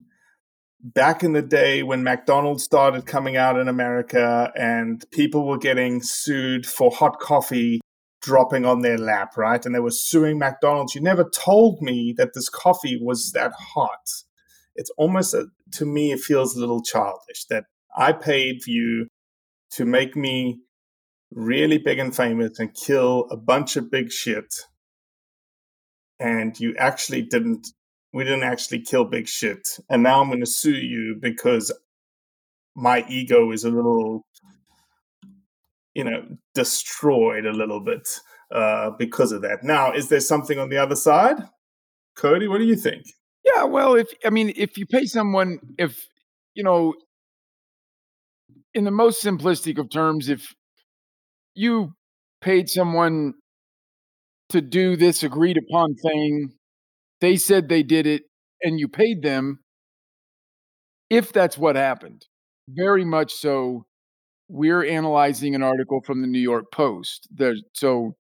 back in the day when McDonald's started coming out in America and people were getting sued for hot coffee dropping on their lap, right? And they were suing McDonald's. You never told me that this coffee was that hot. It's almost, a, to me, it feels a little childish that I paid you to make me really big and famous and kill a bunch of big shit. And you actually didn't, we didn't actually kill big shit. And now I'm going to sue you because my ego is a little you know destroyed a little bit uh, because of that. Now, is there something on the other side, Cody? What do you think? Yeah, well, if I mean, if you pay someone, if you know, in the most simplistic of terms, if you paid someone to do this agreed upon thing, they said they did it, and you paid them. If that's what happened, very much so, we're analyzing an article from the New York Post. There's, so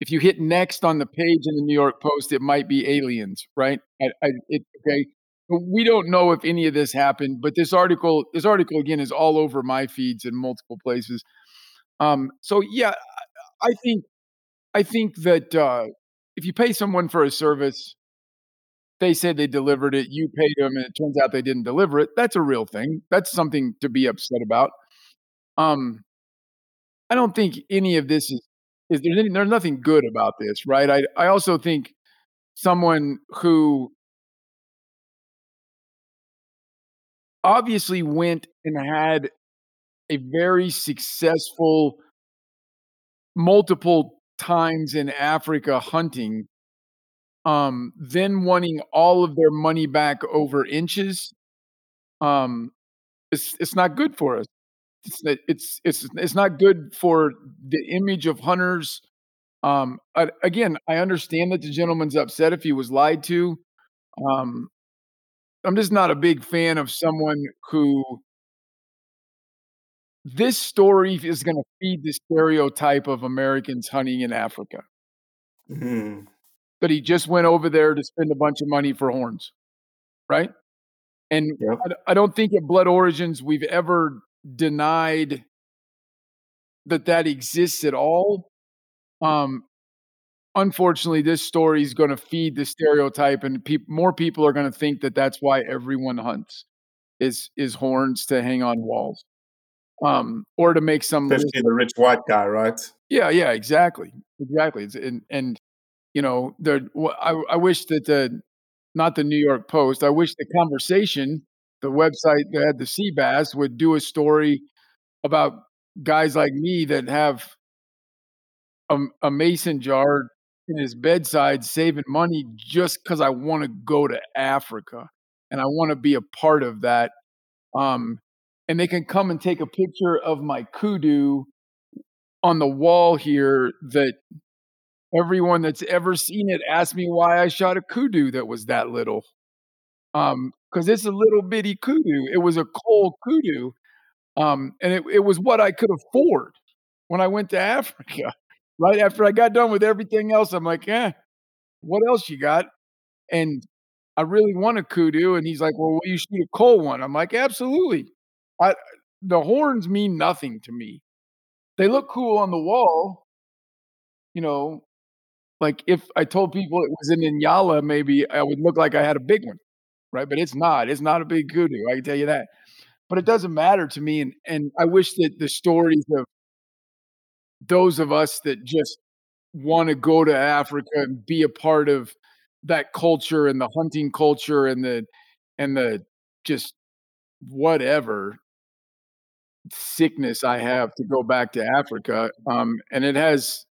if you hit next on the page in the New York Post, it might be aliens, right? I, I, it, okay. We don't know if any of this happened, but this article, this article again is all over my feeds in multiple places. Um, so yeah, I think, I think that uh, if you pay someone for a service, they said they delivered it, you paid them, and it turns out they didn't deliver it. That's a real thing. That's something to be upset about. Um, I don't think any of this is is there any, there's nothing good about this, right? I I also think someone who obviously went and had a very successful multiple times in Africa hunting, um, then wanting all of their money back over inches, um, it's it's not good for us it's it's it's it's not good for the image of hunters. Um, again, I understand that the gentleman's upset if he was lied to. Um, I'm just not a big fan of someone who. This story is going to feed the stereotype of Americans hunting in Africa. Mm-hmm. But he just went over there to spend a bunch of money for horns, right? And yep. I, I don't think at Blood Origins we've ever denied that that exists at all. Um, unfortunately, this story is going to feed the stereotype, and pe- more people are going to think that that's why everyone hunts is is horns to hang on walls, um, or to make some especially the rich white guy, right? Yeah, yeah, exactly, exactly. It's, and and you know, the I, I wish that the not the New York Post. I wish the conversation the website that had the sea bass would do a story about guys like me that have a, a mason jar in his bedside saving money just because I want to go to Africa and I want to be a part of that. Um, and they can come and take a picture of my kudu on the wall here that everyone that's ever seen it asked me why I shot a kudu that was that little. Um, because it's a little bitty kudu. It was a coal kudu, um, and it, it was what I could afford when I went to Africa. Right after I got done with everything else, I'm like, eh, what else you got? And I really want a kudu, and he's like, well, will you shoot a coal one? I'm like, absolutely. I, the horns mean nothing to me. They look cool on the wall, you know. Like if I told people it was an Inyala, maybe I would look like I had a big one right? But it's not. It's not a big kudu. I can tell you that. But it doesn't matter to me, and and I wish that the stories of those of us that just want to go to Africa and be a part of that culture and the hunting culture and the and the just whatever sickness I have to go back to Africa. Um, and it has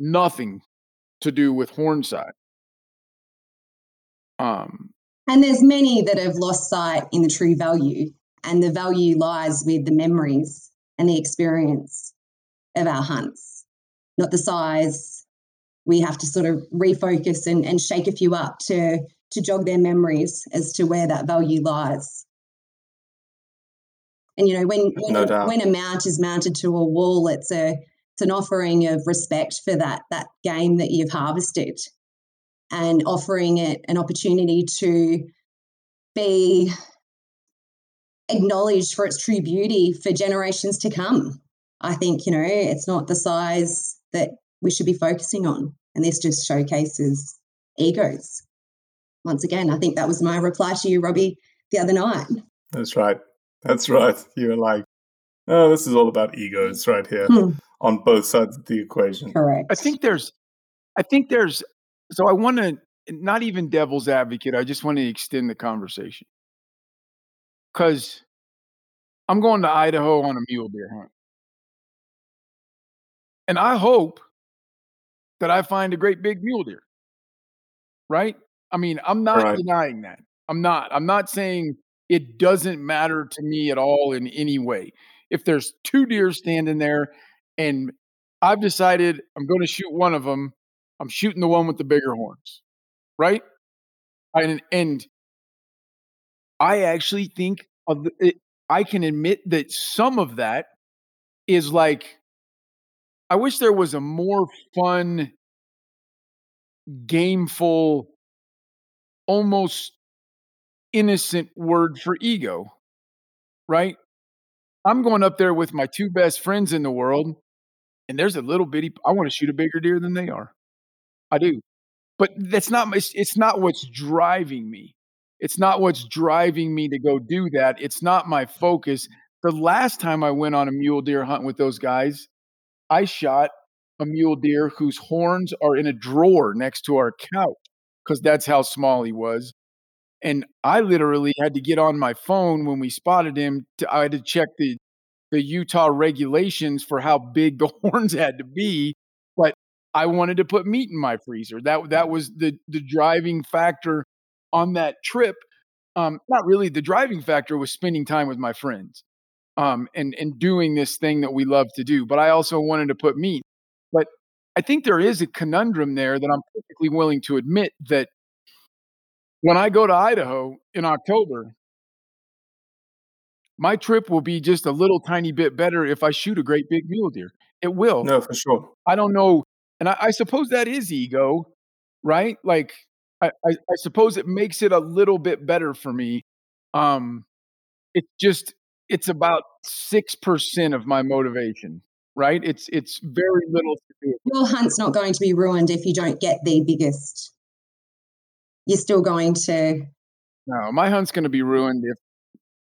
nothing to do with Hornside. Um, and there's many that have lost sight in the true value, and the value lies with the memories and the experience of our hunts, not the size. We have to sort of refocus and, and shake a few up to to jog their memories as to where that value lies. And you know, when when, no when a mount is mounted to a wall, it's a it's an offering of respect for that that game that you've harvested, and offering it an opportunity to be acknowledged for its true beauty for generations to come. I think you know it's not the size that we should be focusing on, and this just showcases egos. Once again, I think that was my reply to you, Robbie, the other night. That's right. That's right. You were like, oh, this is all about egos right here hmm. On both sides of the equation. Correct. I think there's, I think there's, so I want to, not even devil's advocate, I just want to extend the conversation. Because I'm going to Idaho on a mule deer hunt. And I hope that I find a great big mule deer. Right? I mean, I'm not right. denying that. I'm not. I'm not saying it doesn't matter to me at all in any way. If there's two deer standing there and I've decided I'm going to shoot one of them, I'm shooting the one with the bigger horns, right? And, and I actually think of the, it, I can admit that some of that is like I wish there was a more fun, gameful, almost innocent word for ego, right? I'm going up there with my two best friends in the world, and there's a little bitty. I want to shoot a bigger deer than they are. I do, but that's not. It's, it's not what's driving me. It's not what's driving me to go do that. It's not my focus. The last time I went on a mule deer hunt with those guys, I shot a mule deer whose horns are in a drawer next to our couch because that's how small he was. And I literally had to get on my phone when we spotted him. To, I had to check the the Utah regulations for how big the horns had to be. But I wanted to put meat in my freezer. That that was the the driving factor on that trip. Um, not really. The driving factor was spending time with my friends, um, and and doing this thing that we love to do. But I also wanted to put meat. But I think there is a conundrum there that I'm perfectly willing to admit that when I go to Idaho in October, my trip will be just a little tiny bit better if I shoot a great big mule deer. It will. No, for sure. I don't know. And I, I suppose that is ego, right? Like, I, I, I, suppose it makes it a little bit better for me. Um, it's just, it's about 6% of my motivation, right? It's, it's very little to do. Your hunt's not going to be ruined if you don't get the biggest you're still going to. No, my hunt's going to be ruined if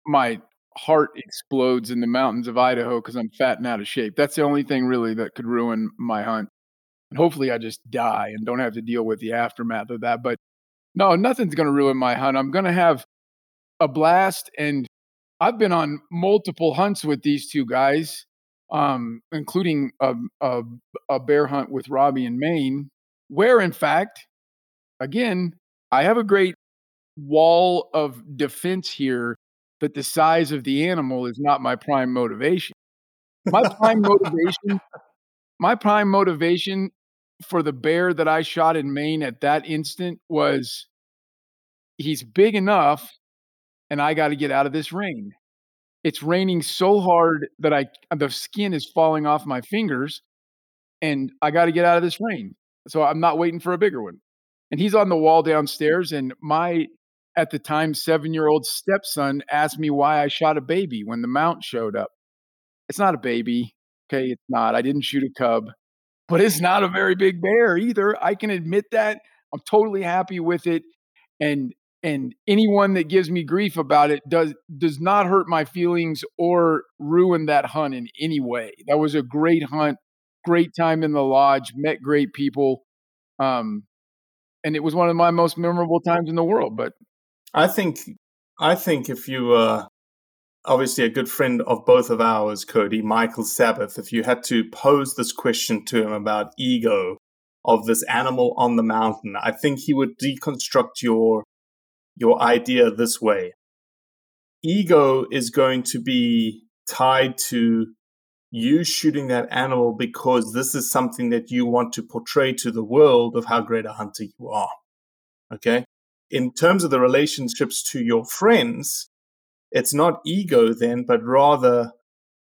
my heart explodes in the mountains of Idaho because I'm fat and out of shape. That's the only thing really that could ruin my hunt. And hopefully I just die and don't have to deal with the aftermath of that. But no, nothing's going to ruin my hunt. I'm going to have a blast. And I've been on multiple hunts with these two guys, um, including a, a, a bear hunt with Robbie in Maine, where in fact, again, I have a great wall of defense here, but the size of the animal is not my prime motivation. My prime motivation, my prime motivation for the bear that I shot in Maine at that instant was he's big enough and I got to get out of this rain. It's raining so hard that I the skin is falling off my fingers and I got to get out of this rain. So I'm not waiting for a bigger one and he's on the wall downstairs. And my, at the time, seven year old stepson asked me why I shot a baby when the mount showed up. It's not a baby. Okay. It's not. I didn't shoot a cub, but it's not a very big bear either. I can admit that. I'm totally happy with it. And, and anyone that gives me grief about it does does not hurt my feelings or ruin that hunt in any way. That was a great hunt great time in the lodge, met great people. Um, and it was one of my most memorable times in the world. But I think, I think if you, uh, obviously a good friend of both of ours, Cody, Michael Sabbath, if you had to pose this question to him about ego of this animal on the mountain, I think he would deconstruct your your idea this way. Ego is going to be tied to you shooting that animal because this is something that you want to portray to the world of how great a hunter you are. Okay. In terms of the relationships to your friends, it's not ego then, but rather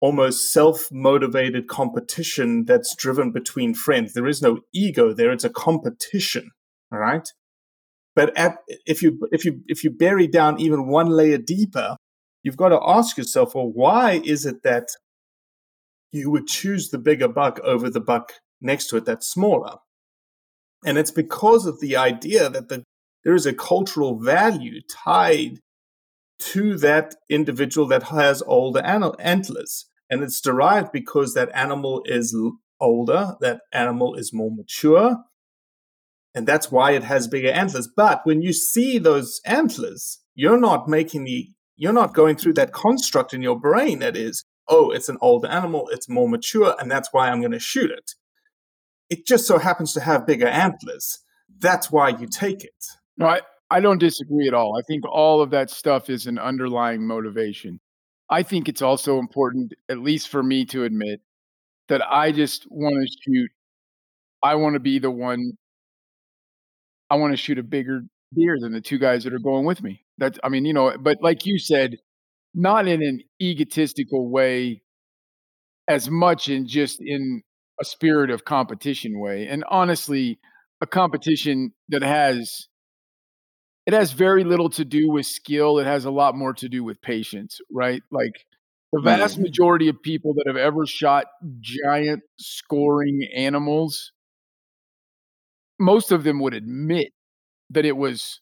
almost self motivated competition that's driven between friends. There is no ego there, it's a competition. All right. But at, if you if you if you bury down even one layer deeper, you've got to ask yourself, well, why is it that you would choose the bigger buck over the buck next to it that's smaller? And it's because of the idea that the, there is a cultural value tied to that individual that has older antlers. And it's derived because that animal is older, that animal is more mature, and that's why it has bigger antlers. But when you see those antlers, you're not making the, you're not going through that construct in your brain that is, oh, it's an older animal, it's more mature, and that's why I'm going to shoot it. It just so happens to have bigger antlers. That's why you take it. No, I, I don't disagree at all. I think all of that stuff is an underlying motivation. I think it's also important, at least for me to admit, that I just want to shoot. I want to be the one. I want to shoot a bigger deer than the two guys that are going with me. That's, I mean, you know, but like you said, not in an egotistical way, as much in just in a spirit of competition way. And honestly, a competition that has it has very little to do with skill. It has a lot more to do with patience, right? Like the vast mm. majority of people that have ever shot giant scoring animals, most of them would admit that it was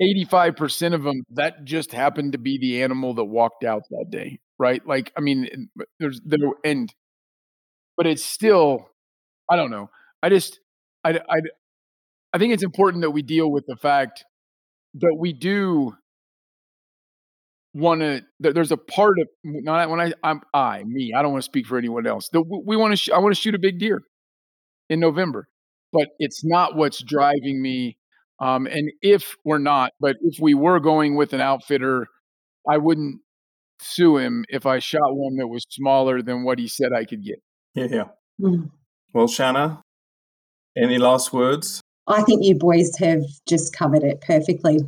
85% of them that just happened to be the animal that walked out that day, right? Like, I mean, there's there, and, but it's still, I don't know. I just, I, I, I think it's important that we deal with the fact but we do want to there's a part of not when i i'm i me i don't want to speak for anyone else the, we want to sh- i want to shoot a big deer in november but it's not what's driving me um and if we're not but if we were going with an outfitter i wouldn't sue him if i shot one that was smaller than what he said i could get. Yeah yeah. Mm. well shanna any last words I think you boys have just covered it perfectly.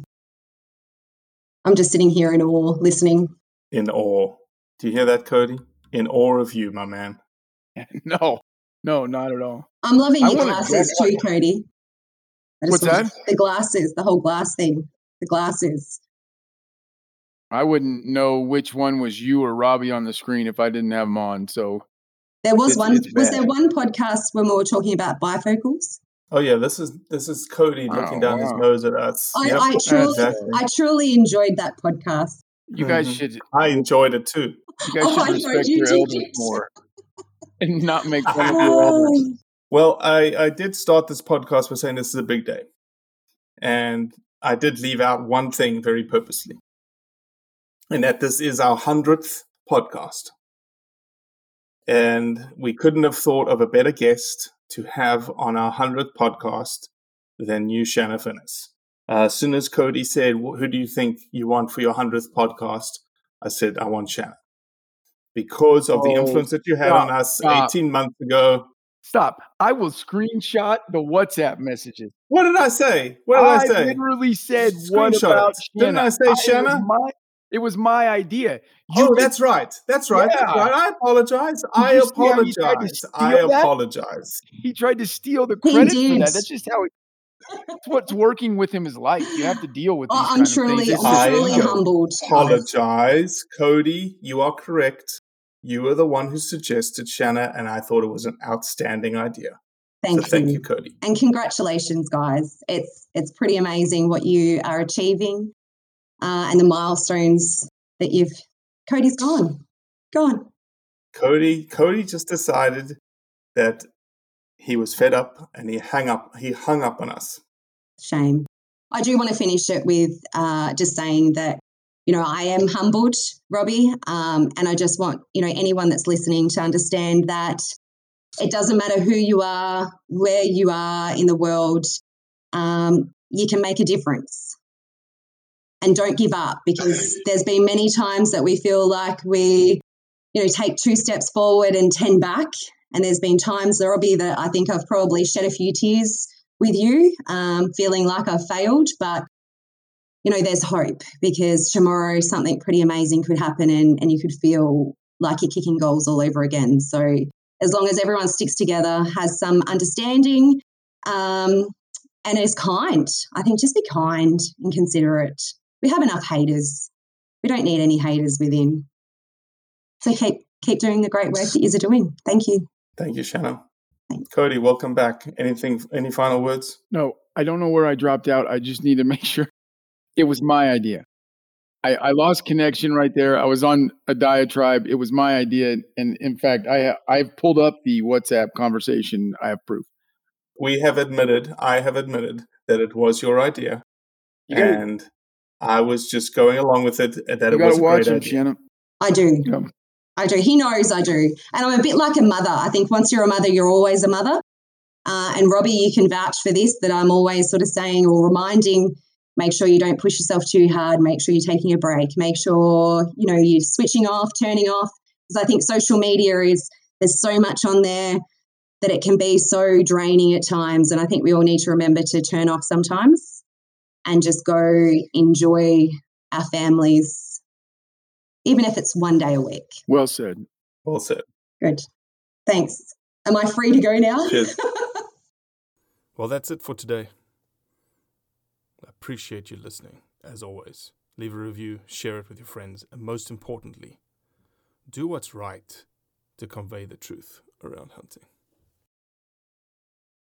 I'm just sitting here in awe, listening. In awe. Do you hear that, Cody? In awe of you, my man. no, no, not at all. I'm loving your glasses too, Cody. What's that? The glasses, the whole glass thing. The glasses. I wouldn't know which one was you or Robbie on the screen if I didn't have them on. So there was it's, one. It's was there one podcast when we were talking about bifocals? Oh yeah, this is this is Cody looking oh, down wow. his nose at us. I, yep. I truly, exactly. I truly enjoyed that podcast. You guys mm-hmm. should. I enjoyed it too. You guys oh, should respect you your elders more and not make fun of your elders. Well, I I did start this podcast by saying this is a big day, and I did leave out one thing very purposely, and that this is our hundredth podcast, and we couldn't have thought of a better guest to have on our 100th podcast than you, Shanna Finis. Uh, as soon as Cody said, Who do you think you want for your 100th podcast? I said, I want Shanna. Because of oh, the influence that you had stop, on us stop. 18 months ago. Stop. I will screenshot the WhatsApp messages. What did I say? What did I, I say? literally said, What about Shanna? Didn't I say Shanna? my, it was my idea. You oh, that's right. That's right. Yeah. That's right. I apologize. I apologize. I apologize. He tried to steal the credit for that. That's just how it, that's what's working with him is like. You have to deal with. Oh, I'm truly, I'm truly humbled. Apologize, Cody. You are correct. You were the one who suggested Shanna, and I thought it was an outstanding idea. Thank so you. Thank you, Cody. And congratulations, guys. It's it's pretty amazing what you are achieving uh, and the milestones that you've. Cody's gone. Gone. Cody. Cody just decided that he was fed up and he hung up he hung up on us. Shame. I do want to finish it with uh, just saying that you know I am humbled, Robbie, um, and I just want you know anyone that's listening to understand that it doesn't matter who you are, where you are in the world, um, you can make a difference. And don't give up because there's been many times that we feel like we, you know, take two steps forward and 10 back. And there's been times, there will be that I think I've probably shed a few tears with you, um, feeling like I've failed. But, you know, there's hope because tomorrow something pretty amazing could happen and, and you could feel like you're kicking goals all over again. So as long as everyone sticks together, has some understanding, um, and is kind. I think just be kind and considerate. We have enough haters. We don't need any haters within. So keep keep doing the great work that you're doing. Thank you. Thank you, Shanna. Thanks. Cody, welcome back. Anything? Any final words? No, I don't know where I dropped out. I just need to make sure it was my idea. I, I lost connection right there. I was on a diatribe. It was my idea, and in fact, I I've pulled up the WhatsApp conversation. I have proof. We have admitted. I have admitted that it was your idea, you and I was just going along with it. That it was a watch great him, idea. Shanna. I do. Yeah. I do. He knows I do, and I'm a bit like a mother. I think once you're a mother, you're always a mother. Uh, and Robbie, you can vouch for this that I'm always sort of saying or reminding make sure you don't push yourself too hard make sure you're taking a break make sure you know you're switching off turning off because i think social media is there's so much on there that it can be so draining at times and i think we all need to remember to turn off sometimes and just go enjoy our families even if it's one day a week. Well said. Well said. Good. Thanks. Am i free to go now? Well that's it for today. I Appreciate you listening, as always. Leave a review, share it with your friends, and most importantly, do what's right to convey the truth around hunting.